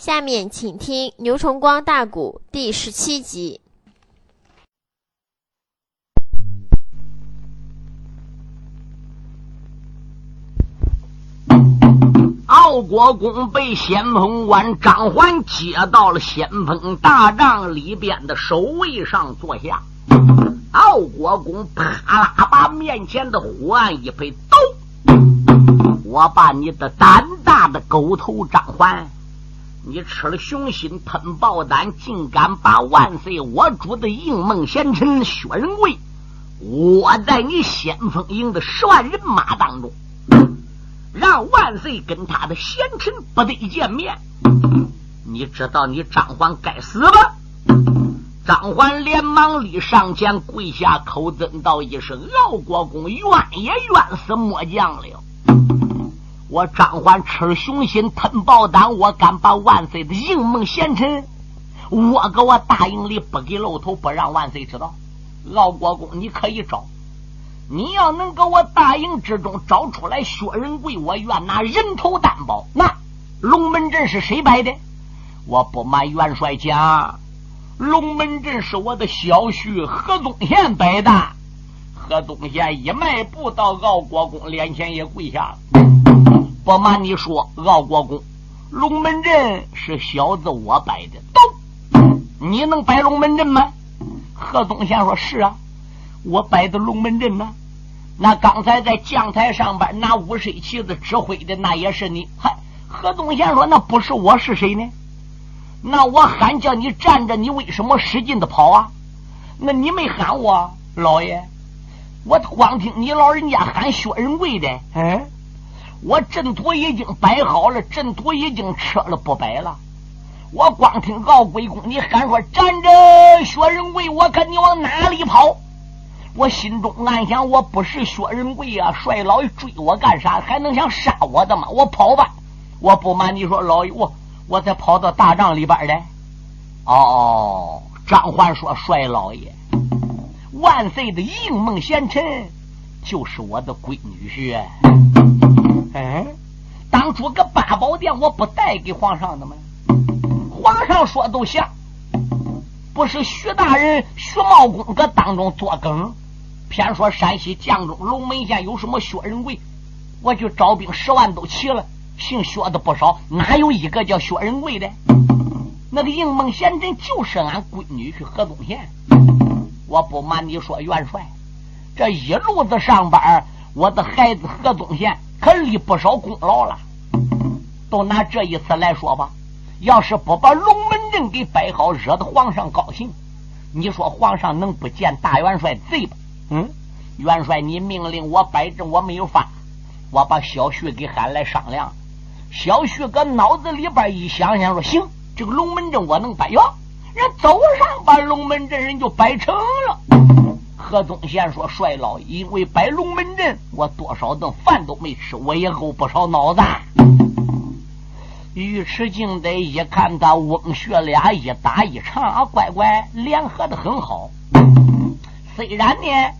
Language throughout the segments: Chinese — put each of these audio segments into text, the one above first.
下面请听牛崇光大鼓第十七集。奥国公被先锋官张环接到了先锋大帐里边的守卫上坐下。奥国公啪啦把面前的火案一拍，走！我把你的胆大的狗头张环！你吃了雄心吞豹胆，竟敢把万岁我主的应梦贤臣薛仁贵窝在你先锋营的十万人马当中，让万岁跟他的贤臣不得见面。你知道你张环该死吧？张环连忙立上前跪下，口尊道一声：“老国公，冤也冤死末将了。”我张环吃雄心吞豹胆，我敢把万岁的英梦贤臣我搁我大营里，不给露头，不让万岁知道。敖国公，你可以找，你要能搁我大营之中找出来薛仁贵，我愿拿人头担保。那龙门阵是谁摆的？我不瞒元帅讲，龙门阵是我的小婿何宗宪摆的。何宗宪一迈步到敖国公脸前，也跪下了。不瞒你说，傲国公，龙门阵是小子我摆的。都，你能摆龙门阵吗？何宗宪说：“是啊，我摆的龙门阵呢。那刚才在将台上边拿五水旗子指挥的，那也是你。”嗨，何宗宪说：“那不是我是谁呢？那我喊叫你站着，你为什么使劲的跑啊？那你没喊我，老爷，我光听你老人家喊薛仁贵的，嗯。”我阵图已经摆好了，阵图已经撤了，不摆了。我光听敖鬼公你喊说站着，薛仁贵，我看你往哪里跑？我心中暗想，我不是薛仁贵啊，帅老爷追我干啥？还能想杀我的吗？我跑吧！我不瞒你说，老爷，我我才跑到大帐里边来。哦，张焕说，帅老爷，万岁的应梦贤臣就是我的闺女婿。哎，当初个八宝殿我不带给皇上的吗？皇上说都像，不是徐大人徐茂公搁当中作梗，偏说山西绛中龙门县有什么薛仁贵，我就招兵十万都齐了，姓薛的不少，哪有一个叫薛仁贵的？那个应梦贤真就是俺闺女去河东县。我不瞒你说，元帅，这一路子上班，我的孩子何宗宪。可立不少功劳了，都拿这一次来说吧。要是不把龙门阵给摆好，惹得皇上高兴，你说皇上能不见大元帅罪吧？嗯，元帅，你命令我摆阵，我没有法。我把小旭给喊来商量。小旭搁脑子里边一想想，说行，这个龙门阵我能摆。哟，人早上把龙门阵人就摆成了。何宗宪说：“帅老，因为摆龙门阵，我多少顿饭都没吃，我也够不少脑子。”尉迟敬德一看他翁婿俩一打一唱啊，乖乖联合的很好。虽然呢，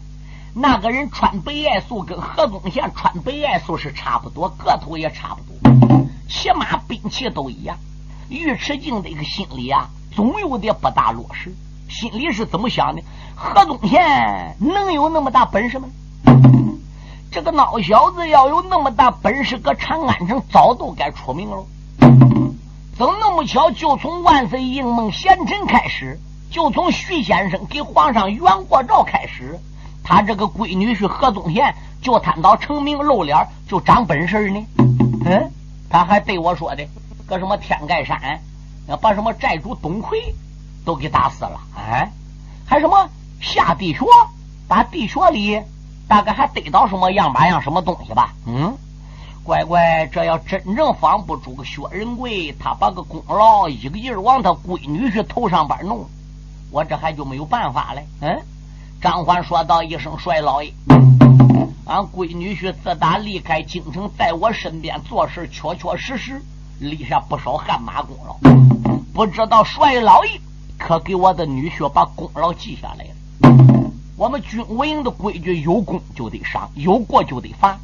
那个人穿白艾素跟何宗宪穿白艾素是差不多，个头也差不多，起码兵器都一样。尉迟敬德个心里啊，总有点不大落实。心里是怎么想的？何宗宪能有那么大本事吗？这个孬小子要有那么大本事，搁长安城早都该出名了。怎那么巧？就从万岁应梦贤臣开始，就从徐先生给皇上圆过照开始，他这个闺女婿何宗宪就贪到成名露脸，就长本事呢。嗯，他还对我说的，搁什么天盖山要把什么寨主董奎都给打死了。哎，还什么？下地穴，把地穴里大概还得到什么样把样什么东西吧？嗯，乖乖，这要真正防不住个薛仁贵，他把个功劳一个劲儿往他闺女婿头上边弄，我这还就没有办法了。嗯，张欢说道一声：“帅老爷，俺闺女婿自打离开京城，在我身边做事，确确实实立下不少汗马功劳。不知道帅老爷可给我的女婿把功劳记下来了？”我们军务营的规矩，有功就得赏，有过就得罚。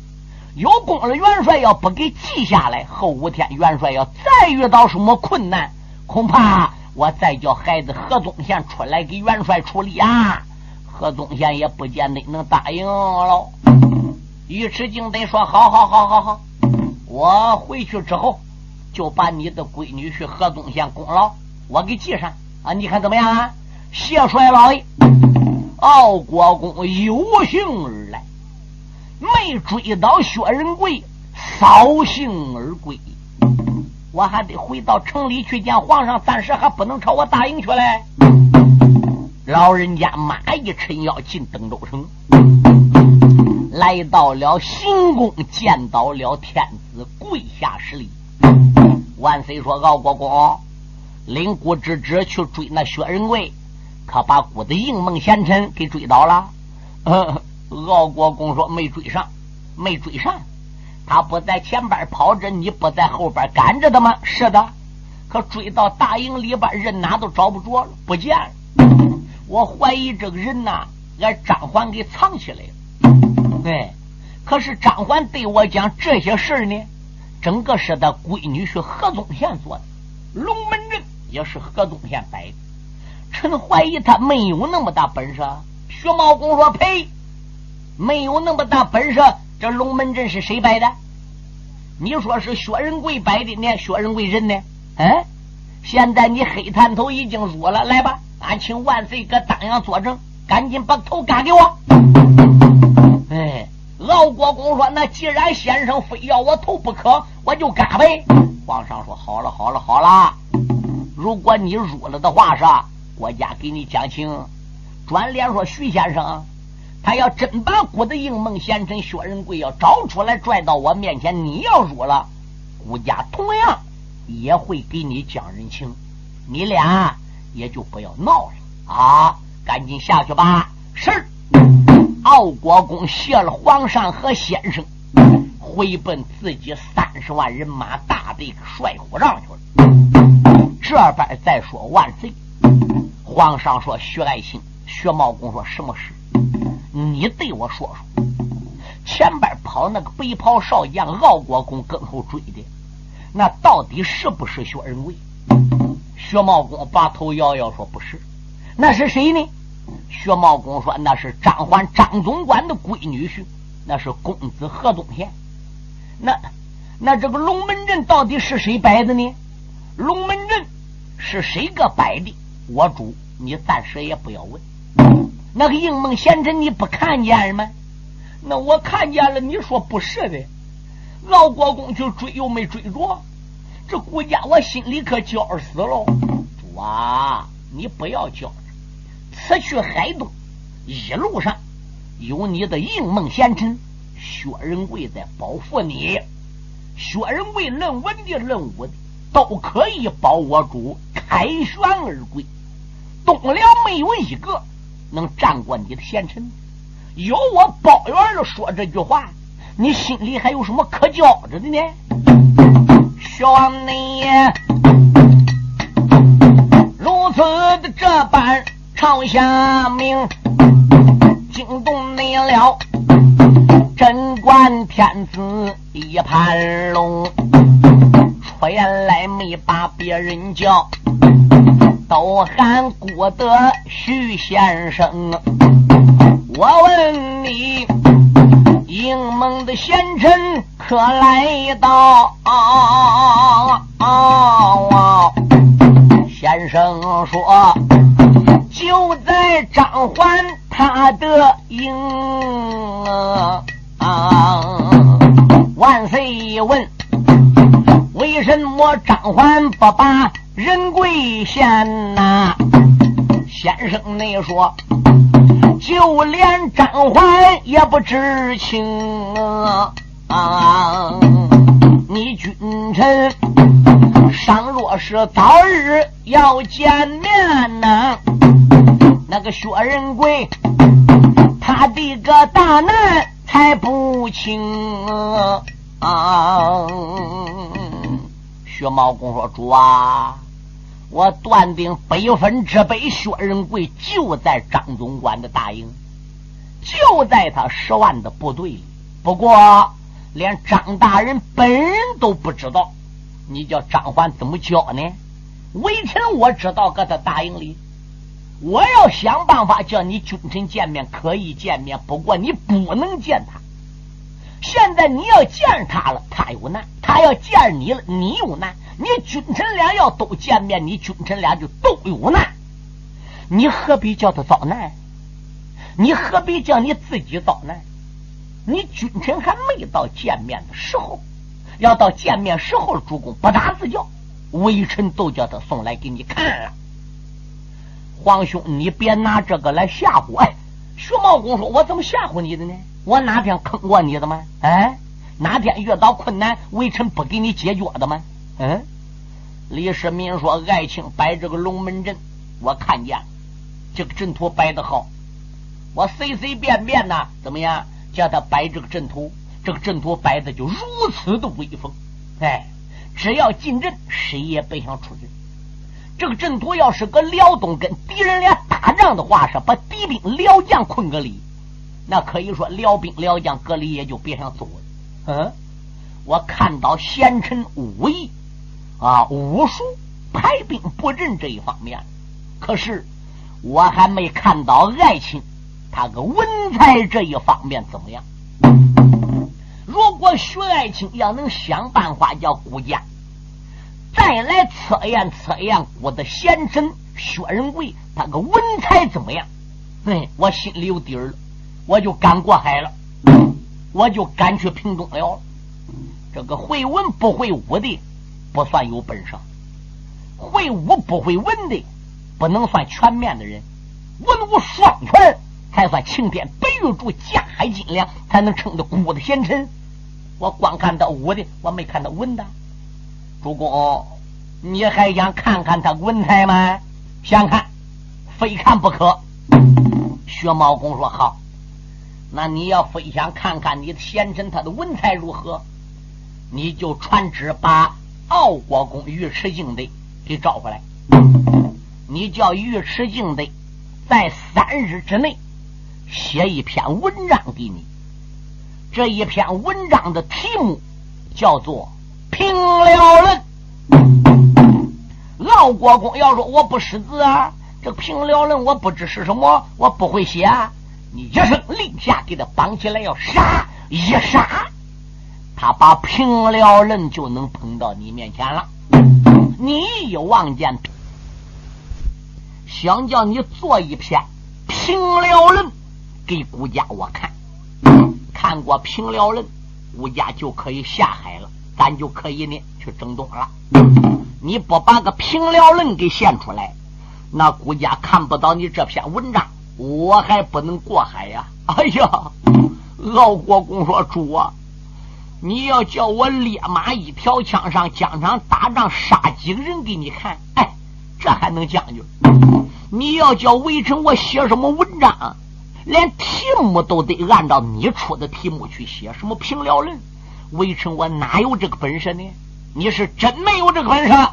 有功了，元帅要不给记下来，后五天元帅要再遇到什么困难，恐怕我再叫孩子何宗宪出来给元帅处理啊！何宗宪也不见得能答应喽。尉迟敬德说：“好好好好好，我回去之后就把你的闺女婿何宗宪功劳我给记上啊！你看怎么样啊？”谢帅老爷，敖国公有幸而来，没追到薛仁贵，扫兴而归。我还得回到城里去见皇上，暂时还不能朝我大营去嘞。老人家马一抻腰进登州城。来到了行宫，见到了天子，跪下施礼。万岁说：“敖国公，领姑之侄去追那薛仁贵，可把姑的应梦贤臣给追到了。”敖国公说：“没追上，没追上。他不在前边跑着，你不在后边赶着的吗？是的。可追到大营里边，人哪都找不着了，不见了。我怀疑这个人呐，俺张环给藏起来了。”对，可是张环对我讲这些事呢，整个是他闺女是何宗宪做的，龙门阵也是河东县摆的。臣怀疑他没有那么大本事。薛茂公说：“呸，没有那么大本事。这龙门阵是谁摆的？你说是薛仁贵摆的呢？薛仁贵人呢？嗯，现在你黑探头已经入了，来吧，俺请万岁搁当阳作证，赶紧把头割给我。”哎，敖国公说：“那既然先生非要我头不可，我就干呗。”皇上说：“好了，好了，好了。如果你辱了的话，是国家给你讲情。”转脸说：“徐先生，他要真把郭的应梦贤臣薛仁贵要找出来拽到我面前，你要辱了，国家同样也会给你讲人情，你俩也就不要闹了啊！赶紧下去吧。”是。奥国公谢了皇上和先生，回奔自己三十万人马大队帅府上去了。这边再说万岁，皇上说：“徐爱卿，薛茂公说什么事？你对我说说。前边跑那个白袍少将敖国公跟后追的，那到底是不是薛仁贵？”薛茂公把头摇摇说：“不是，那是谁呢？”薛茂公说：“那是张环张总管的闺女婿，那是公子何宗宪。那那这个龙门阵到底是谁摆的呢？龙门阵是谁个摆的？我主，你暂时也不要问。那个应梦贤臣你不看见吗？那我看见了。你说不是的，老国公去追又没追着，这顾家我心里可焦死了。主啊，你不要焦。”此去海东，一路上有你的应梦贤臣薛仁贵在保护你。薛仁贵论文的论武的，都可以保我主凯旋而归。东辽没有一个能战过你的贤臣。有我包圆了说这句话，你心里还有什么可骄着的呢？兄弟，如此的这般。朝下命，惊动你了。贞观天子一盘龙，出言来没把别人叫，都喊郭德徐先生。我问你，英蒙的贤臣可来到？先生说。就在张环他的营啊！万岁问：为什么张环不把人贵贤呐？先生你说，就连张环也不知情啊！你君臣尚若是早日要见面呐？那个薛仁贵，他的个大难才不轻啊！薛茂公说：“主啊，我断定百分之百，薛仁贵就在张总管的大营，就在他十万的部队里。不过连张大人本人都不知道，你叫张环怎么教呢？微臣我知道，搁他大营里，我要想办法叫你君臣见面，可以见面，不过你不能见他。现在你要见他了，他有难；他要见你了，你有难。你君臣俩要都见面，你君臣俩就都有难。你何必叫他遭难？你何必叫你自己遭难？你君臣还没到见面的时候，要到见面时候，主公不打自叫，微臣都叫他送来给你看了。皇兄，你别拿这个来吓唬哎！徐茂公说：“我怎么吓唬你的呢？我哪天坑过你的吗？哎，哪天遇到困难，微臣不给你解决的吗？嗯？”李世民说：“爱卿摆这个龙门阵，我看见了这个阵图摆的好，我随随便便呢，怎么样？”叫他摆这个阵图，这个阵图摆的就如此的威风。哎，只要进阵，谁也别想出去。这个阵图要是搁辽东跟敌人俩打仗的话，是把敌兵辽将困个里，那可以说辽兵辽将隔离也就别想走了。嗯，我看到贤臣武艺啊，武术排兵布阵这一方面，可是我还没看到爱情。他个文才这一方面怎么样？如果徐爱卿要能想办法叫顾家再来测验测验我的贤臣薛仁贵，他个文才怎么样？哎，我心里有底儿了，我就赶过海了，我就赶去平东了。这个会文不会武的不算有本事，会武不会文的不能算全面的人，文武双全。才算青天白玉柱，架海金梁，才能称得古的贤臣。我光看到武的，我没看到文的。主公，你还想看看他文才吗？想看，非看不可。薛茂公说：“好，那你要非想看看你的贤臣他的文才如何，你就传旨把傲国公尉迟敬德给召回来。你叫尉迟敬德在三日之内。”写一篇文章给你，这一篇文章的题目叫做《平辽论》。老国公要说我不识字啊，这《平辽论》我不知是什么，我不会写。你你一声令下，给他绑起来，要杀一杀，他把《平辽论》就能捧到你面前了。你一望见，想叫你做一篇《平辽论》。给顾家我看，看过平辽人，顾家就可以下海了，咱就可以呢去征东了。你不把个平辽人给献出来，那顾家看不到你这篇文章，我还不能过海呀！哎呀，老国公说主啊，你要叫我烈马一条枪上疆场打仗杀几个人给你看，哎，这还能讲究？你要叫微臣我写什么文章？连题目都得按照你出的题目去写，什么平辽人？微臣我哪有这个本事呢？你是真没有这个本事，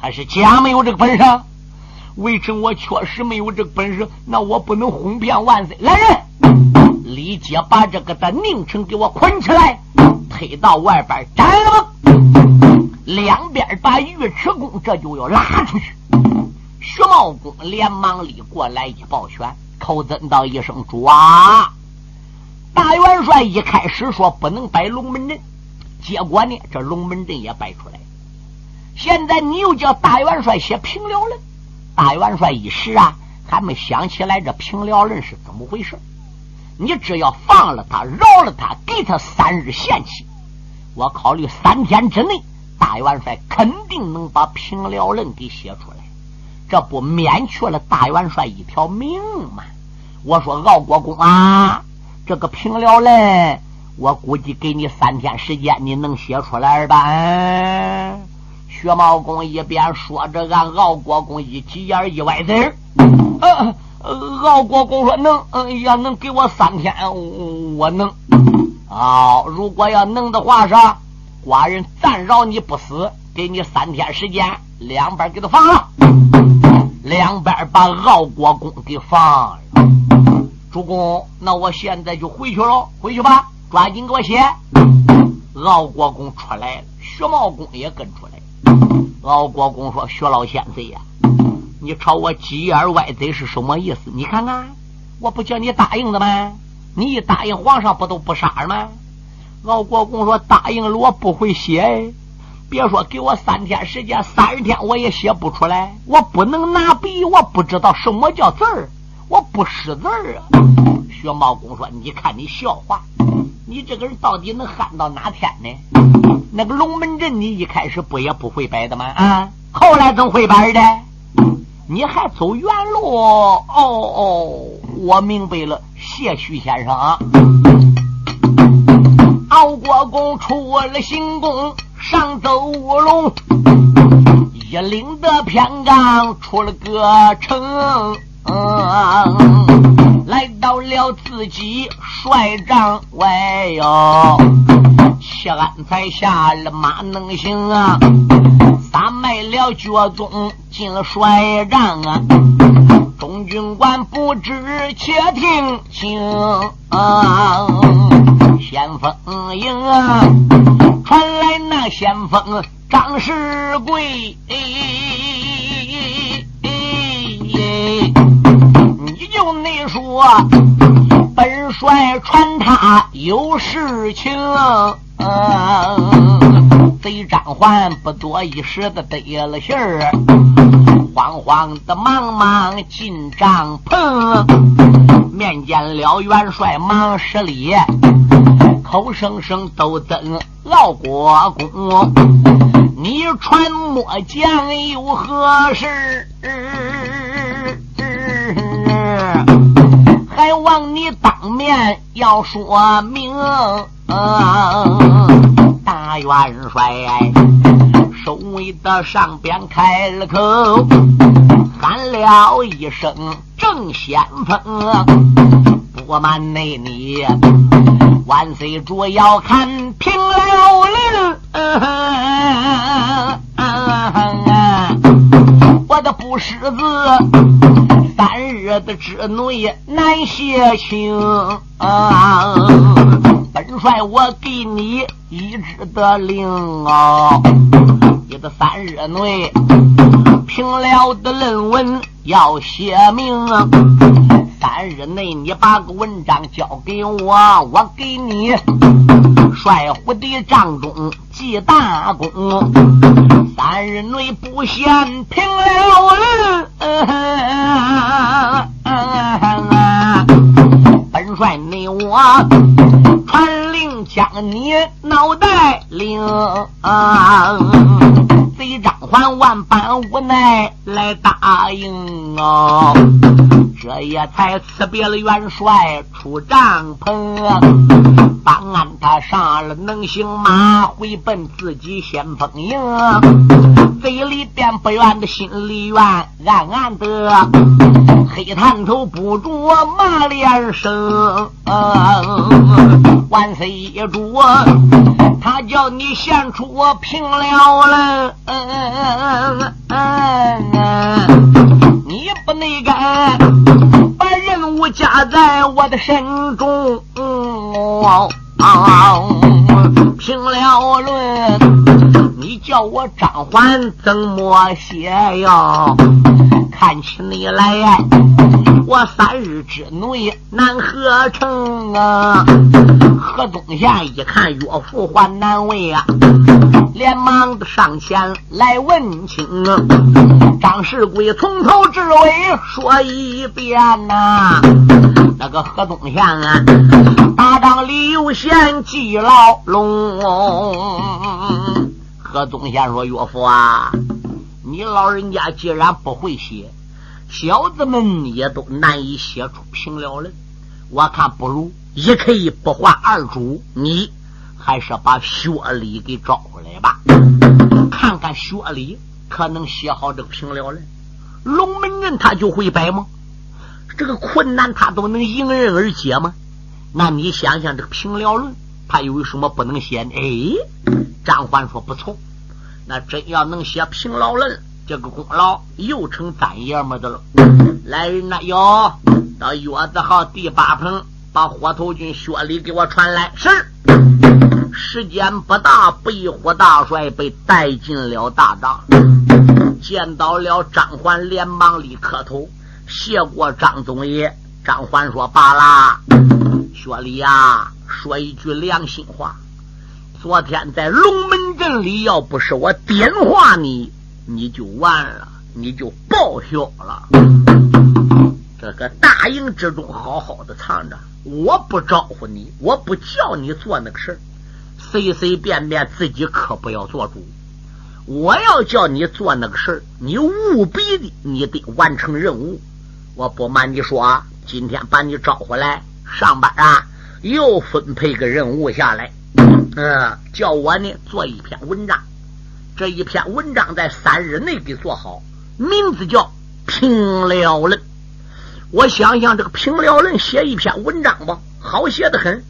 还是假没有这个本事？微臣我确实没有这本事，那我不能哄骗万岁。来人，立即把这个的宁城给我捆起来，推到外边斩了。两边把尉迟恭这就要拉出去。徐茂公连忙里过来一抱拳。口尊道一声：“主啊！”大元帅一开始说不能摆龙门阵，结果呢，这龙门阵也摆出来。现在你又叫大元帅写平辽了，大元帅一时啊还没想起来这平辽人是怎么回事。你只要放了他，饶了他，给他三日限期，我考虑三天之内，大元帅肯定能把平辽人给写出来。这不免去了大元帅一条命吗？我说敖国公啊，这个平辽人，我估计给你三天时间，你能写出来吧？嗯，薛茂公一边说着，俺敖国公一急眼一歪嘴儿。敖国公说能，嗯，要能给我三天，我能。哦，如果要能的话，是寡人暂饶你不死，给你三天时间，两边给他放了。两边把敖国公给放了，主公，那我现在就回去了，回去吧，抓紧给我写。敖国公出来了，薛茂公也跟出来。敖国公说：“薛老先生呀，你朝我鸡眼歪嘴是什么意思？你看看，我不叫你答应的吗？你一答应皇上，不都不杀吗？”敖国公说：“答应了，我不会写。别说给我三天时间，三十天我也写不出来。我不能拿笔，我不知道什么叫字儿，我不识字儿啊。”薛茂公说：“你看你笑话。”你这个人到底能憨到哪天呢？那个龙门阵，你一开始不也不会摆的吗？啊，后来怎么会摆的？你还走原路？哦哦，我明白了，谢徐先生。敖国公出了行宫，上走龙，一领的偏岗出了个城。嗯，来到了自己帅帐外哟，谢安才下了马能行啊，撒迈了脚踪进了帅帐啊，中军官不知且听清啊，先锋营啊，传来那先锋张世贵。你就那说，本帅传他有事情，贼张环不多一时的得了信儿，慌慌的忙忙进帐篷，面见了元帅忙施礼，口声声都等老国公，你传末将有何事？还望你当面要说明。大元帅守卫的上边开了口，喊了一声正先锋，不瞒内你，万岁主要看平辽令。我的不识字。三日的之内难写清，本帅我给你一纸的令啊，你的三日内平了的论文要写明，三日内你把个文章交给我，我给你帅府的帐中记大功。三日内不显平了人，本帅你我你脑袋灵，贼张环万般无奈来答应啊，这也才辞别了元帅出帐篷。帮安他上了能行马，回奔自己先锋营。嘴里边不愿的，心里愿，暗暗的黑探头不住骂连声。万岁爷主，他叫你献出我平了了，你不那个。把任务加在我的身中，平了论，你叫我张环怎么写呀？看起你来，我三日之内难合成啊！何宗宪一看岳父还难为啊，连忙的上前来问清。张世贵从头至尾说一遍呐，那个何宗宪啊，大帐里有贤记牢笼。何宗宪说：“岳父啊。”你老人家既然不会写，小子们也都难以写出平辽人。我看不如一可以不换二主，你还是把薛礼给招回来吧，看看薛礼可能写好这个平辽人。龙门阵他就会摆吗？这个困难他都能迎刃而解吗？那你想想这个平辽论，他有什么不能写呢？哎，张环说不错。那真要能写平老人，这个功劳又成咱爷们的了。来人呐，哟，到月子号第八棚，把火头军薛礼给我传来。是。时间不大，北虎大帅被带进了大帐，见到了张环，连忙里磕头，谢过张总爷。张环说：“罢了，薛礼呀，说一句良心话，昨天在龙门阵里，要不是我点化你，你就完了，你就报销了。这个大营之中，好好的藏着，我不招呼你，我不叫你做那个事儿。”随随便便自己可不要做主，我要叫你做那个事儿，你务必的，你得完成任务。我不瞒你说啊，今天把你招回来上班啊，又分配个任务下来，嗯，叫我呢做一篇文章。这一篇文章在三日内给做好，名字叫《平辽论》。我想想，这个《平辽论》写一篇文章吧，好写的很。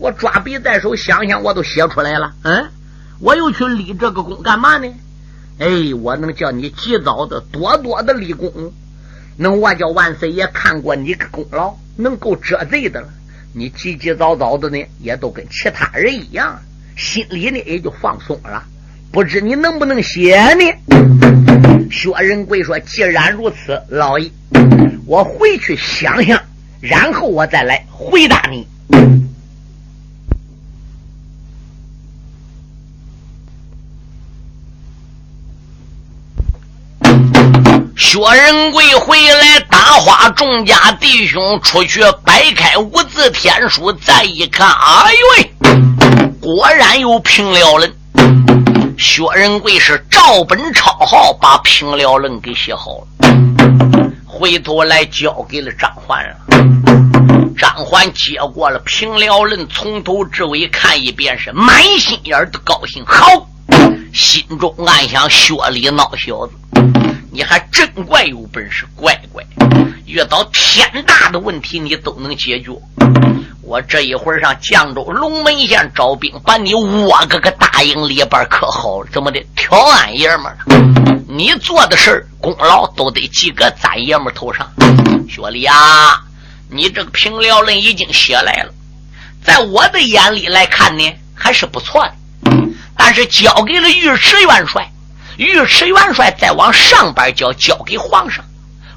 我抓笔在手，想想我都写出来了。嗯，我又去立这个功干嘛呢？哎，我能叫你及早的多多的立功，能我叫万岁爷看过你个功劳，能够遮罪的了。你急急早早的呢，也都跟其他人一样，心里呢也就放松了。不知你能不能写呢？薛仁贵说：“既然如此，老爷，我回去想想，然后我再来回答你。”薛仁贵回来，打花众家弟兄出去摆开五字天书，再一看，哎呦喂，果然有平辽人。薛仁贵是照本抄号，把平辽人给写好了，回头来交给了张环了。张环接过了平辽人，从头至尾看一遍，是满心眼的高兴。好，心中暗想：薛礼闹小子。你还真怪有本事，乖乖！遇到天大的问题，你都能解决。我这一会儿上绛州龙门县招兵，把你窝个个大营里边可好了。怎么的，挑俺爷们儿？你做的事儿功劳都得记搁咱爷们头上。薛礼啊，你这个平辽人已经写来了，在我的眼里来看呢，还是不错的。但是交给了尉迟元帅。尉迟元帅再往上边交，交给皇上，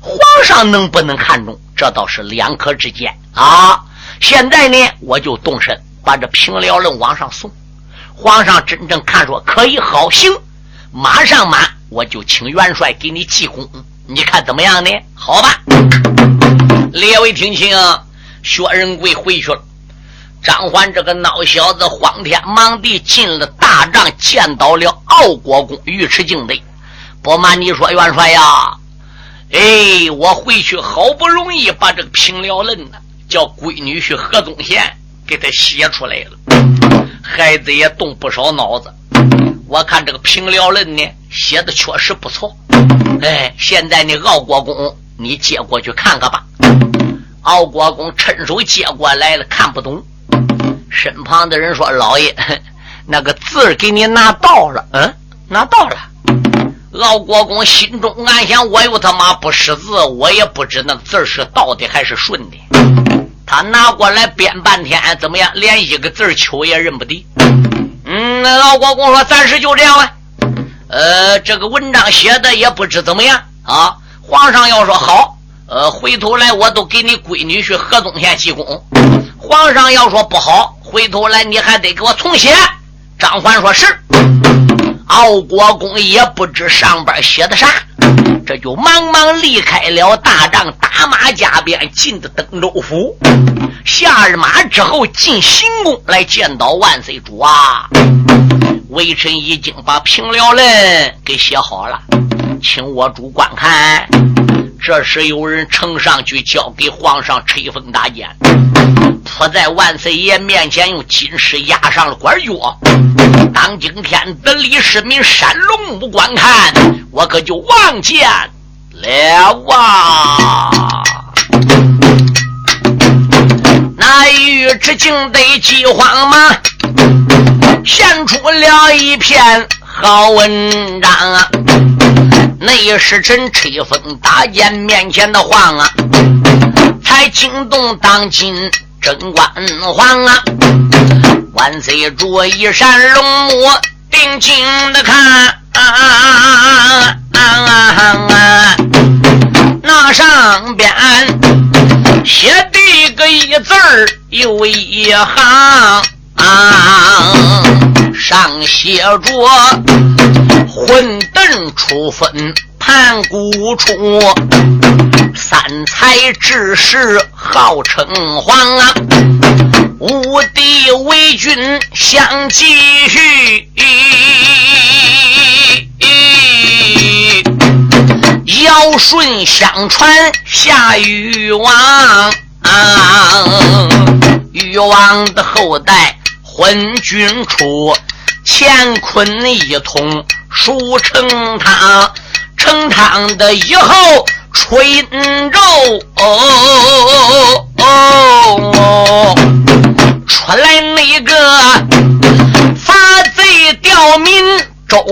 皇上能不能看中？这倒是两可之间啊！现在呢，我就动身把这平辽人往上送。皇上真正看说可以，好行，马上马，我就请元帅给你记功，你看怎么样呢？好吧，列位听清，薛仁贵回去了。张环这个孬小子，慌天忙地进了大帐，见到了傲国公尉迟敬德。不瞒你说，元帅呀，哎，我回去好不容易把这个平辽论呢，叫闺女婿何宗宪给他写出来了。孩子也动不少脑子，我看这个平辽论呢，写的确实不错。哎，现在呢，傲国公，你接过去看看吧。傲国公趁手接过来了，看不懂。身旁的人说：“老爷，那个字给你拿到了。”嗯，拿到了。敖国公心中暗想：“我又他妈不识字，我也不知那字是倒的还是顺的。”他拿过来编半天，怎么样？连一个字秋也认不得。嗯，敖国公说：“暂时就这样吧。呃，这个文章写的也不知怎么样啊。皇上要说好，呃，回头来我都给你闺女去河东县记功。皇上要说不好。”回头来，你还得给我重写。张环说是。敖国公也不知上边写的啥，这就忙忙离开了大帐，打马加鞭进的登州府。下日马之后，进行宫来见到万岁主啊！微臣已经把平辽人给写好了，请我主观看。这时有人呈上去，交给皇上吹风大剑，扑在万岁爷面前，用金石压上了官脚。当今天的李世民山龙目观看，我可就望见了啊！那尉迟敬得急慌忙，献出了一篇好文章啊！内侍臣吹风打剑面前的晃啊，才惊动当今贞观皇啊！万岁主一扇龙目，定睛的看啊，那上边写的个一字儿有一行啊，上写着“混沌初分盘古出”。三才之士号称皇啊，五帝为君相继续，尧舜相传下禹王，禹王的后代昏君出，乾坤一统书成汤，成汤的以后。春州出来那个发贼刁民周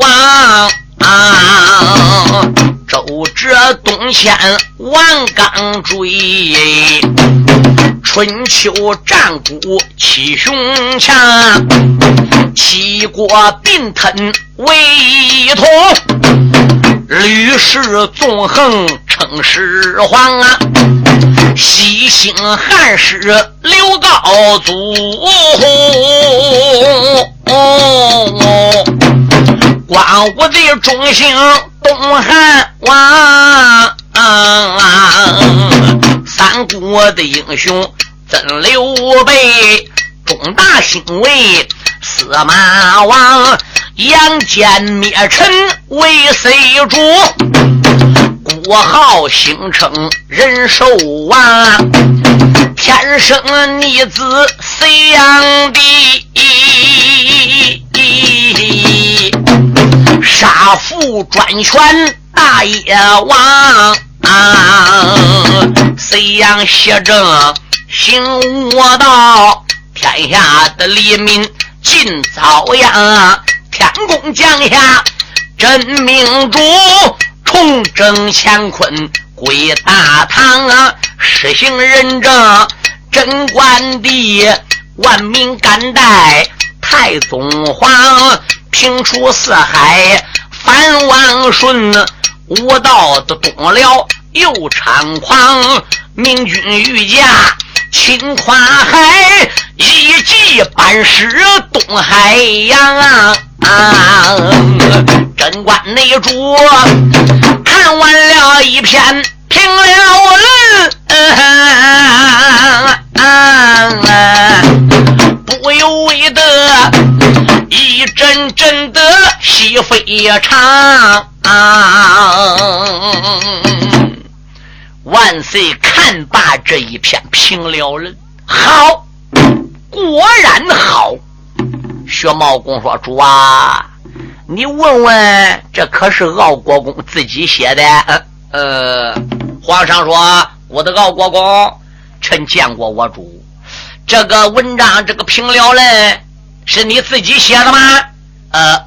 王啊，周折东迁王刚追，春秋战鼓七雄强，七国并吞为一统。吕氏纵横称始皇啊，西兴汉室刘高祖，光武帝中兴东汉王，三国的英雄真刘备，中大兴为司马王。杨坚灭陈为谁主？国号兴称仁寿王，天生逆子隋炀帝，杀父专权大业王，隋炀邪政行我道，天下的黎民尽遭殃。天宫降下真命主，重整乾坤归大唐啊！实行仁政贞观帝，万民敢戴太宗皇，平除四海反王顺，无道的东辽又猖狂，明君御驾侵跨海，一骑班师东海洋啊！啊！贞观内主看完了一篇平了论，不由为得一阵阵的喜非常。万岁看罢这一篇平了论，好，果然好。薛茂公说：“主啊，你问问，这可是傲国公自己写的？”呃，呃皇上说：“我的傲国公，臣见过我主。这个文章，这个评了论，是你自己写的吗？”呃，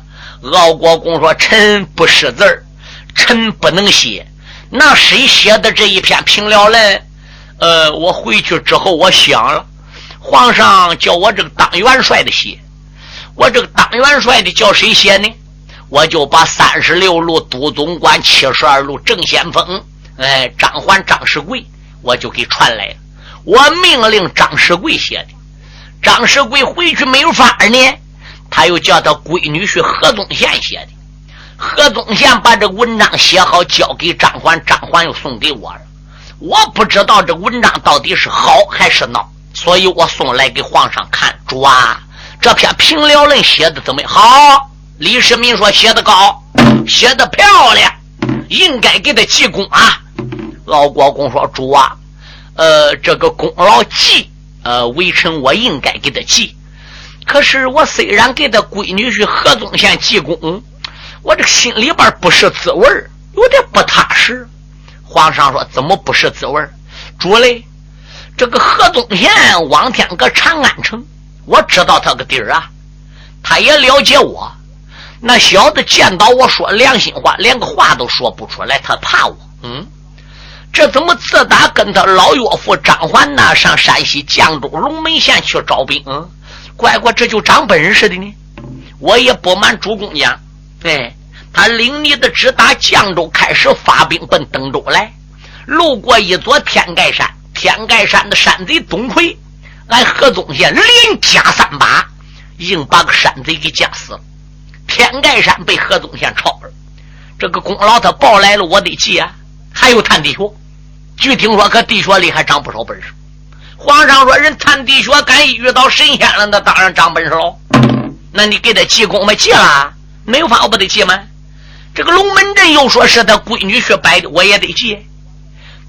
傲国公说：“臣不识字儿，臣不能写。那谁写的这一篇评了嘞？呃，我回去之后，我想了，皇上叫我这个当元帅的写。”我这个当元帅的叫谁写呢？我就把三十六路都总管、七十二路正先锋，哎，张环、张世贵，我就给传来了。我命令张世贵写的。张世贵回去没有法呢，他又叫他闺女婿何宗宪写的。何宗宪把这文章写好，交给张环，张环又送给我了。我不知道这文章到底是好还是孬，所以我送来给皇上看，主啊。这篇评了论写的怎么样？好，李世民说写的高，写的漂亮，应该给他记功啊。老国公说：“主啊，呃，这个功劳记，呃，微臣我应该给他记。可是我虽然给他闺女婿何宗宪记功，我这个心里边不是滋味有点不踏实。”皇上说：“怎么不是滋味主嘞，这个何宗宪往天搁长安城。”我知道他个底儿啊，他也了解我。那小子见到我说良心话，连个话都说不出来，他怕我。嗯，这怎么自打跟他老岳父张环那上山西绛州龙门县去招兵，嗯乖乖，这就长本事的呢。我也不瞒主公讲，哎，他领你的直达绛州，开始发兵奔登州来，路过一座天盖山，天盖山的山贼钟馗，俺何宗宪连加三把，硬把个山贼给夹死了。天盖山被何宗宪抄了，这个功劳他报来了，我得记啊。还有探地穴，据听说可地穴里还长不少本事。皇上说人探地穴敢遇到神仙了，那当然长本事喽。那你给他记功没记了？没有法我不得记吗？这个龙门阵又说是他闺女学摆的，我也得记。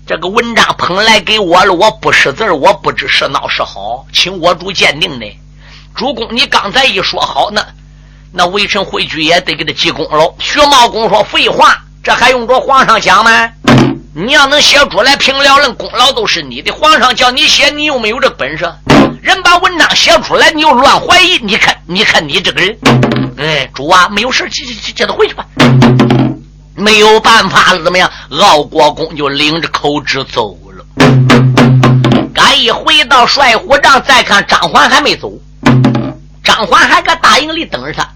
这个文章捧来给我了，我不识字我不知是孬是好，请我主鉴定呢。主公，你刚才一说好，那那微臣回去也得给他记功喽。徐茂公说废话。这还用着皇上讲吗？你要能写出来，平了论功劳都是你的。皇上叫你写，你又没有这本事。人把文章写出来，你又乱怀疑。你看，你看你这个人，哎，主啊，没有事，接接接他回去吧。没有办法了，怎么样？敖国公就领着口旨走了。刚一回到帅府帐，再看张环还没走，张环还搁大营里等着他。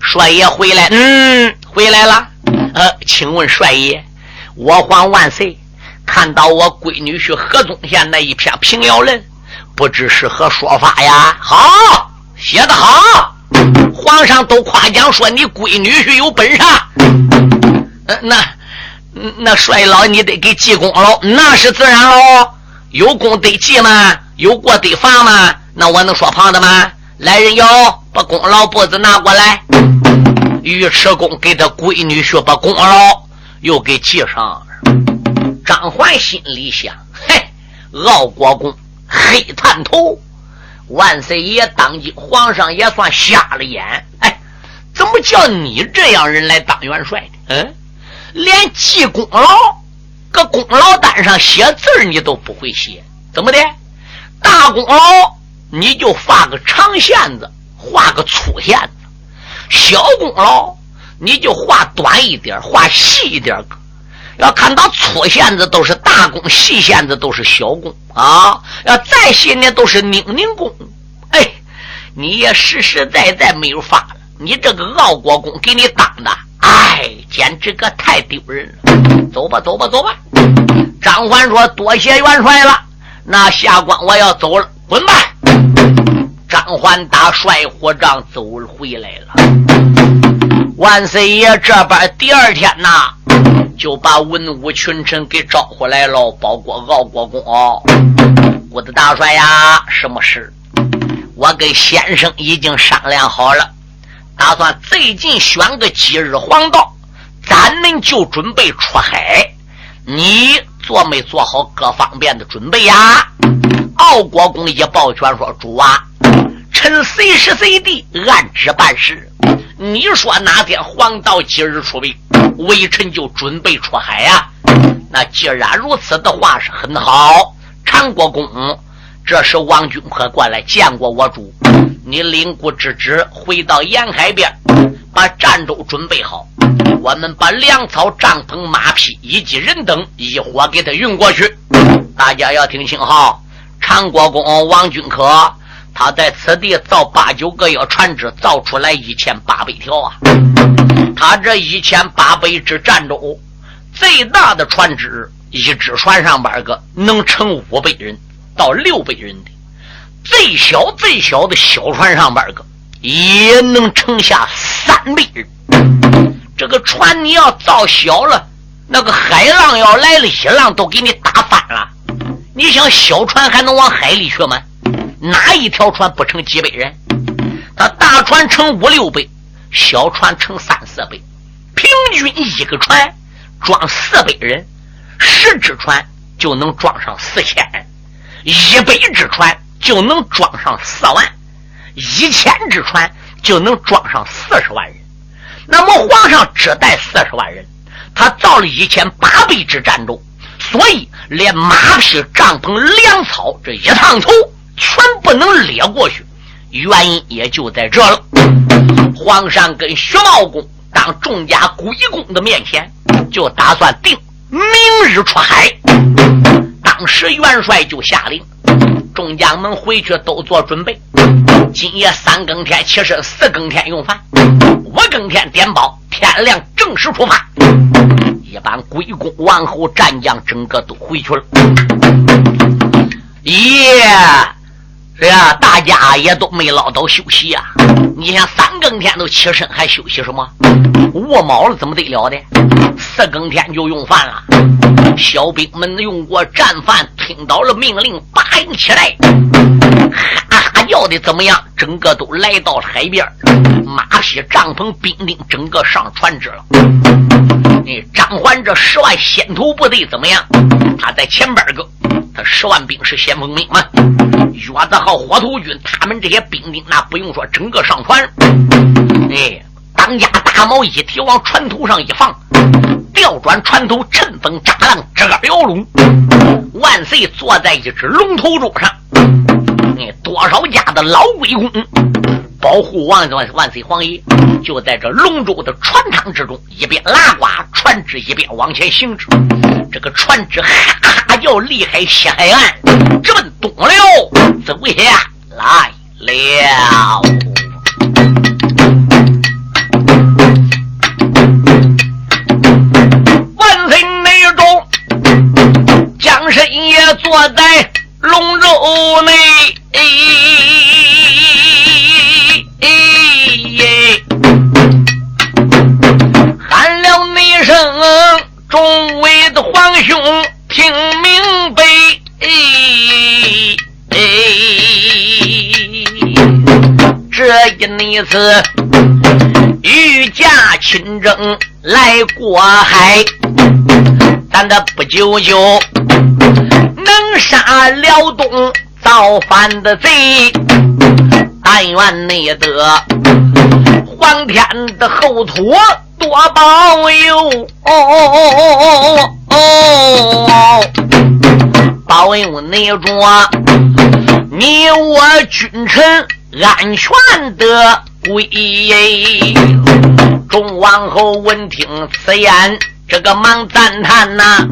帅爷回来，嗯，回来了。呃，请问帅爷，我皇万岁！看到我闺女婿何宗宪那一篇平遥人，不知是何说法呀？好，写得好，皇上都夸奖说你闺女婿有本事。呃，那那帅老你得给记功喽，那是自然喽。有功得记吗？有过得罚吗？那我能说胖的吗？来人哟，把功劳簿子拿过来。尉迟恭给他闺女婿把功劳又给记上。张环心里想：嘿，傲国公黑探头，万岁爷当今皇上也算瞎了眼。哎，怎么叫你这样人来当元帅的？嗯，连记功劳，搁功劳单上写字你都不会写，怎么的？大功劳你就画个长线子，画个粗线子。小功劳，你就画短一点，画细一点。要看到粗线子都是大功，细线子都是小功啊。要再细呢，都是拧拧功。哎，你也实实在在没有法了。你这个傲国公给你当的，哎，简直个太丢人了。走吧，走吧，走吧。张环说：“多谢元帅了，那下官我要走了，滚吧。”张环打帅火仗走回来了。万岁爷这边第二天呐，就把文武群臣给招回来了，包括敖国公。我的大帅呀，什么事？我跟先生已经商量好了，打算最近选个吉日黄道，咱们就准备出海。你做没做好各方面的准备呀？敖国公一抱拳说：“主啊。”臣随时随地按旨办事。你说哪天黄道吉日出兵，微臣就准备出海呀。那既然如此的话，是很好。长国公，这时王君可过来见过我主。你领故之旨，回到沿海边，把战舟准备好。我们把粮草、帐篷、马匹以及人等一伙给他运过去。大家要听清哈。长国公王君可。他在此地造八九个要船只，造出来一千八百条啊！他这一千八百只战舟，最大的船只一只船上边个能乘五百人到六百人的，最小最小的小船上边个也能盛下三百人。这个船你要造小了，那个海浪要来了，一浪都给你打翻了。你想小船还能往海里去吗？哪一条船不成几百人？他大船乘五六百，小船乘三四百，平均一个船装四百人，十只船就能装上四千，一百只船就能装上四万，一千只船就能装上四十万人。那么皇上只带四十万人，他造了一千八百只战舟，所以连马匹、帐篷、粮草这一趟头。全不能掠过去，原因也就在这了。皇上跟徐茂公当众家归公的面前，就打算定明日出海。当时元帅就下令，众将们回去都做准备。今夜三更天起身，四更天用饭，五更天点包，天亮正式出发。一般归公王后战将整个都回去了。耶，呀，大家也都没捞到休息啊。你想三更天都起身还休息什么？卧毛了怎么得了的？四更天就用饭了。小兵们用过战饭，听到了命令，拔营起来，哈哈叫的怎么样？整个都来到了海边，马匹、帐篷、兵丁，整个上船只了。你张环这十万先头部队怎么样？他在前边个，他十万兵是先锋兵嘛。岳子号火头军，他们这些兵丁那不用说，整个上船。哎，当家大矛一提往船头上一放，调转船头，乘风扎浪，这个摇龙。万岁坐在一只龙头柱上，哎，多少家的老鬼公。保护万万万岁皇爷，就在这龙舟的船舱之中，一边拉呱，船只一边往前行着。这个船只哈哈要离开，西海岸直奔东流走下来了。万岁内中，江神也坐在龙舟内。一次御驾亲征来过海，咱的不久就能杀辽东造反的贼，但愿你得皇天的后土。多保佑哦哦，保佑你着你我君臣安全的归。众王侯闻听此言，这个忙赞叹呐。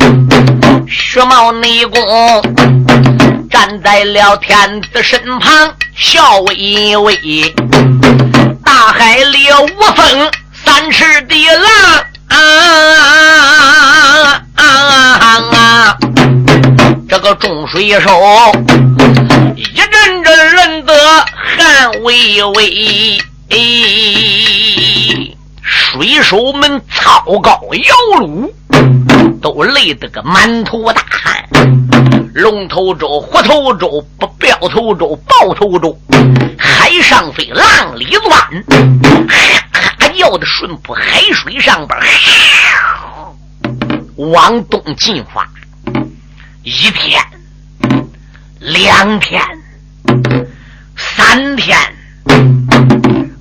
薛茂内功站在了天子身旁，笑微微。大海里无风。三尺的浪啊啊啊！这个众水手一阵阵冷得汗微微，水手们操高摇橹，都累得个满头大汗。龙头舟、虎头舟、不镖头舟、豹头舟，海上飞，浪里钻。要的顺铺海水上边，往东进发，一天、两天、三天，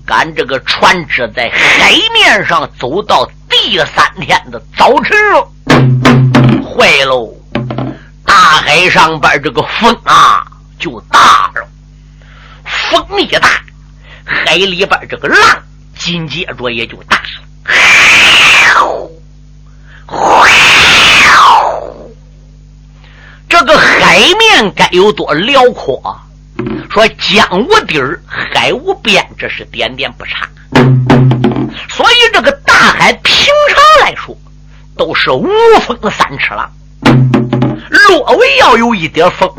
赶这个船只在海面上走到第三天的早晨了，坏喽！大海上边这个风啊就大了，风一大，海里边这个浪。紧接着也就大了，这个海面该有多辽阔啊？说江无底儿，海无边，这是点点不差。所以这个大海平常来说都是无风三尺浪，若为要有一点风，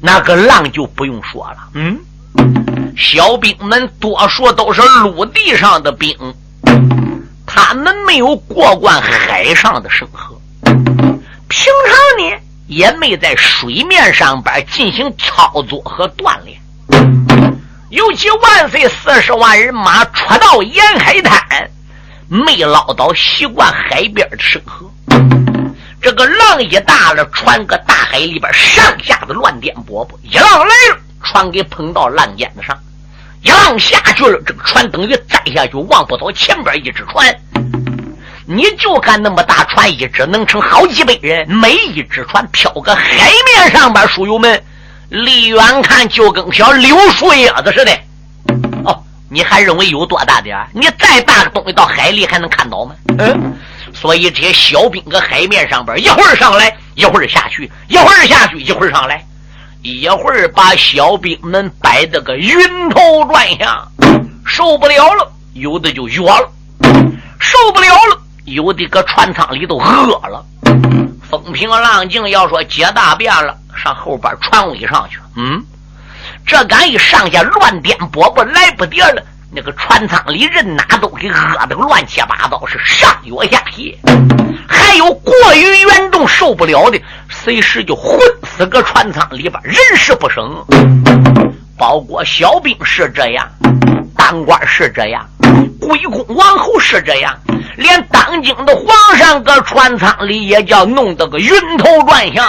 那个浪就不用说了。嗯。小兵们多数都是陆地上的兵，他们没有过惯海上的生活，平常呢也没在水面上边进行操作和锻炼。尤其万岁四十万人马出到沿海滩，没捞到习惯海边的生活。这个浪一大了，船搁大海里边上下的乱颠簸簸，一浪来了，船给碰到浪尖子上。一浪下去了，这个船等于栽下去，望不到前边一只船。你就看那么大船，一只能撑好几百人，每一只船漂个海面上边，书友们离远看就跟小柳树叶子似的。哦，你还认为有多大点你再大个东西到海里还能看到吗？嗯，所以这些小兵搁海面上边，一会儿上来，一会儿下去，一会儿下去，一会儿上来。一会儿把小兵们摆得个晕头转向，受不了了，有的就哕了，受不了了，有的搁船舱里头饿了。风平浪静，要说接大便了，上后边船尾上去。嗯，这敢一上下乱颠簸簸，来不得了。那个船舱里人哪都给饿得乱七八糟，是上舀下泻。还有过于严重受不了的，随时就昏死搁船舱里边，人事不省。包括小兵是这样，当官是这样，贵公王侯是这样，连当今的皇上搁船舱里也叫弄得个晕头转向。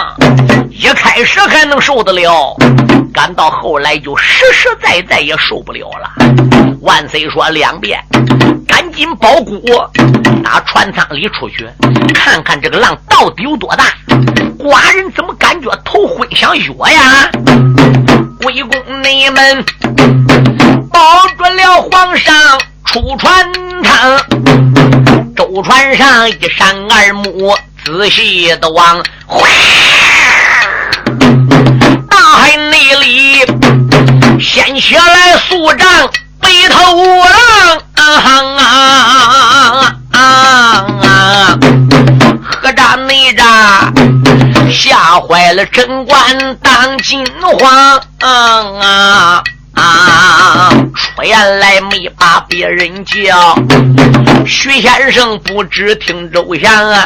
一开始还能受得了，赶到后来就实实在在也受不了了。万岁说：“两遍，赶紧包谷，打船舱里出去，看看这个浪到底有多大。寡人怎么感觉头昏想药呀？”魏公你们保准了皇上出船舱，舟船上一扇二目，仔细的望，大海内里掀起来数丈。背头浪啊啊啊啊啊！何扎内扎，吓坏了贞观当金皇啊啊！啊出言来没把别人叫，徐先生不知听周详啊，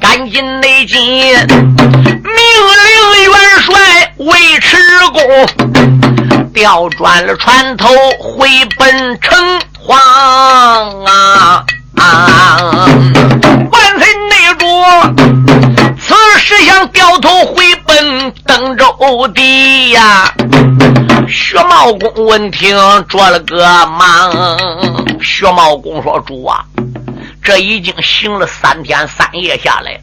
赶紧内进，命令元帅尉迟恭。调转了船头回本城隍啊！啊万岁内主，此时想掉头回奔登州地呀！薛茂公闻听做了个忙，薛茂公说：“主啊，这已经行了三天三夜下来了，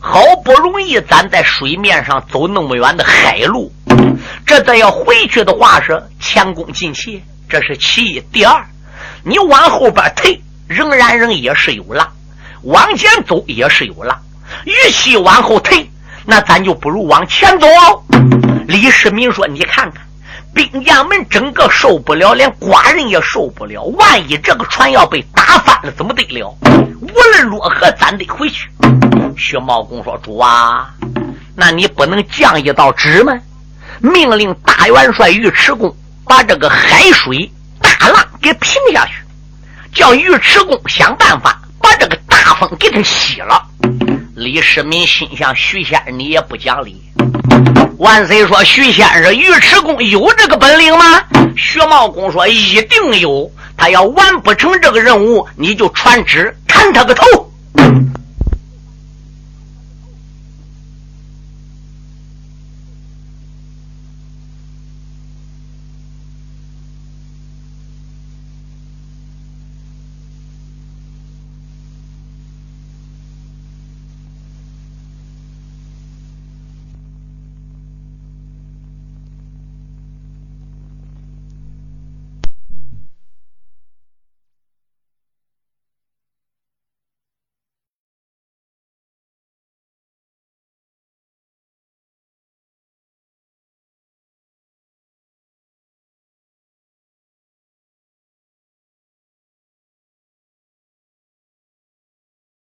好不容易咱在水面上走那么远的海路。”这再要回去的话是前功尽弃，这是其一。第二，你往后边退，仍然仍也是有浪；往前走也是有浪。与其往后退，那咱就不如往前走。李世民说：“你看看，兵将们整个受不了，连寡人也受不了。万一这个船要被打翻了，怎么得了？无论如何，咱得回去。”薛茂公说：“主啊，那你不能降一道旨吗？”命令大元帅尉迟恭把这个海水大浪给平下去，叫尉迟恭想办法把这个大风给他熄了。李世民心想：徐先生，你也不讲理。万岁说：徐先生，尉迟恭有这个本领吗？徐茂公说：一定有。他要完不成这个任务，你就传旨砍他个头。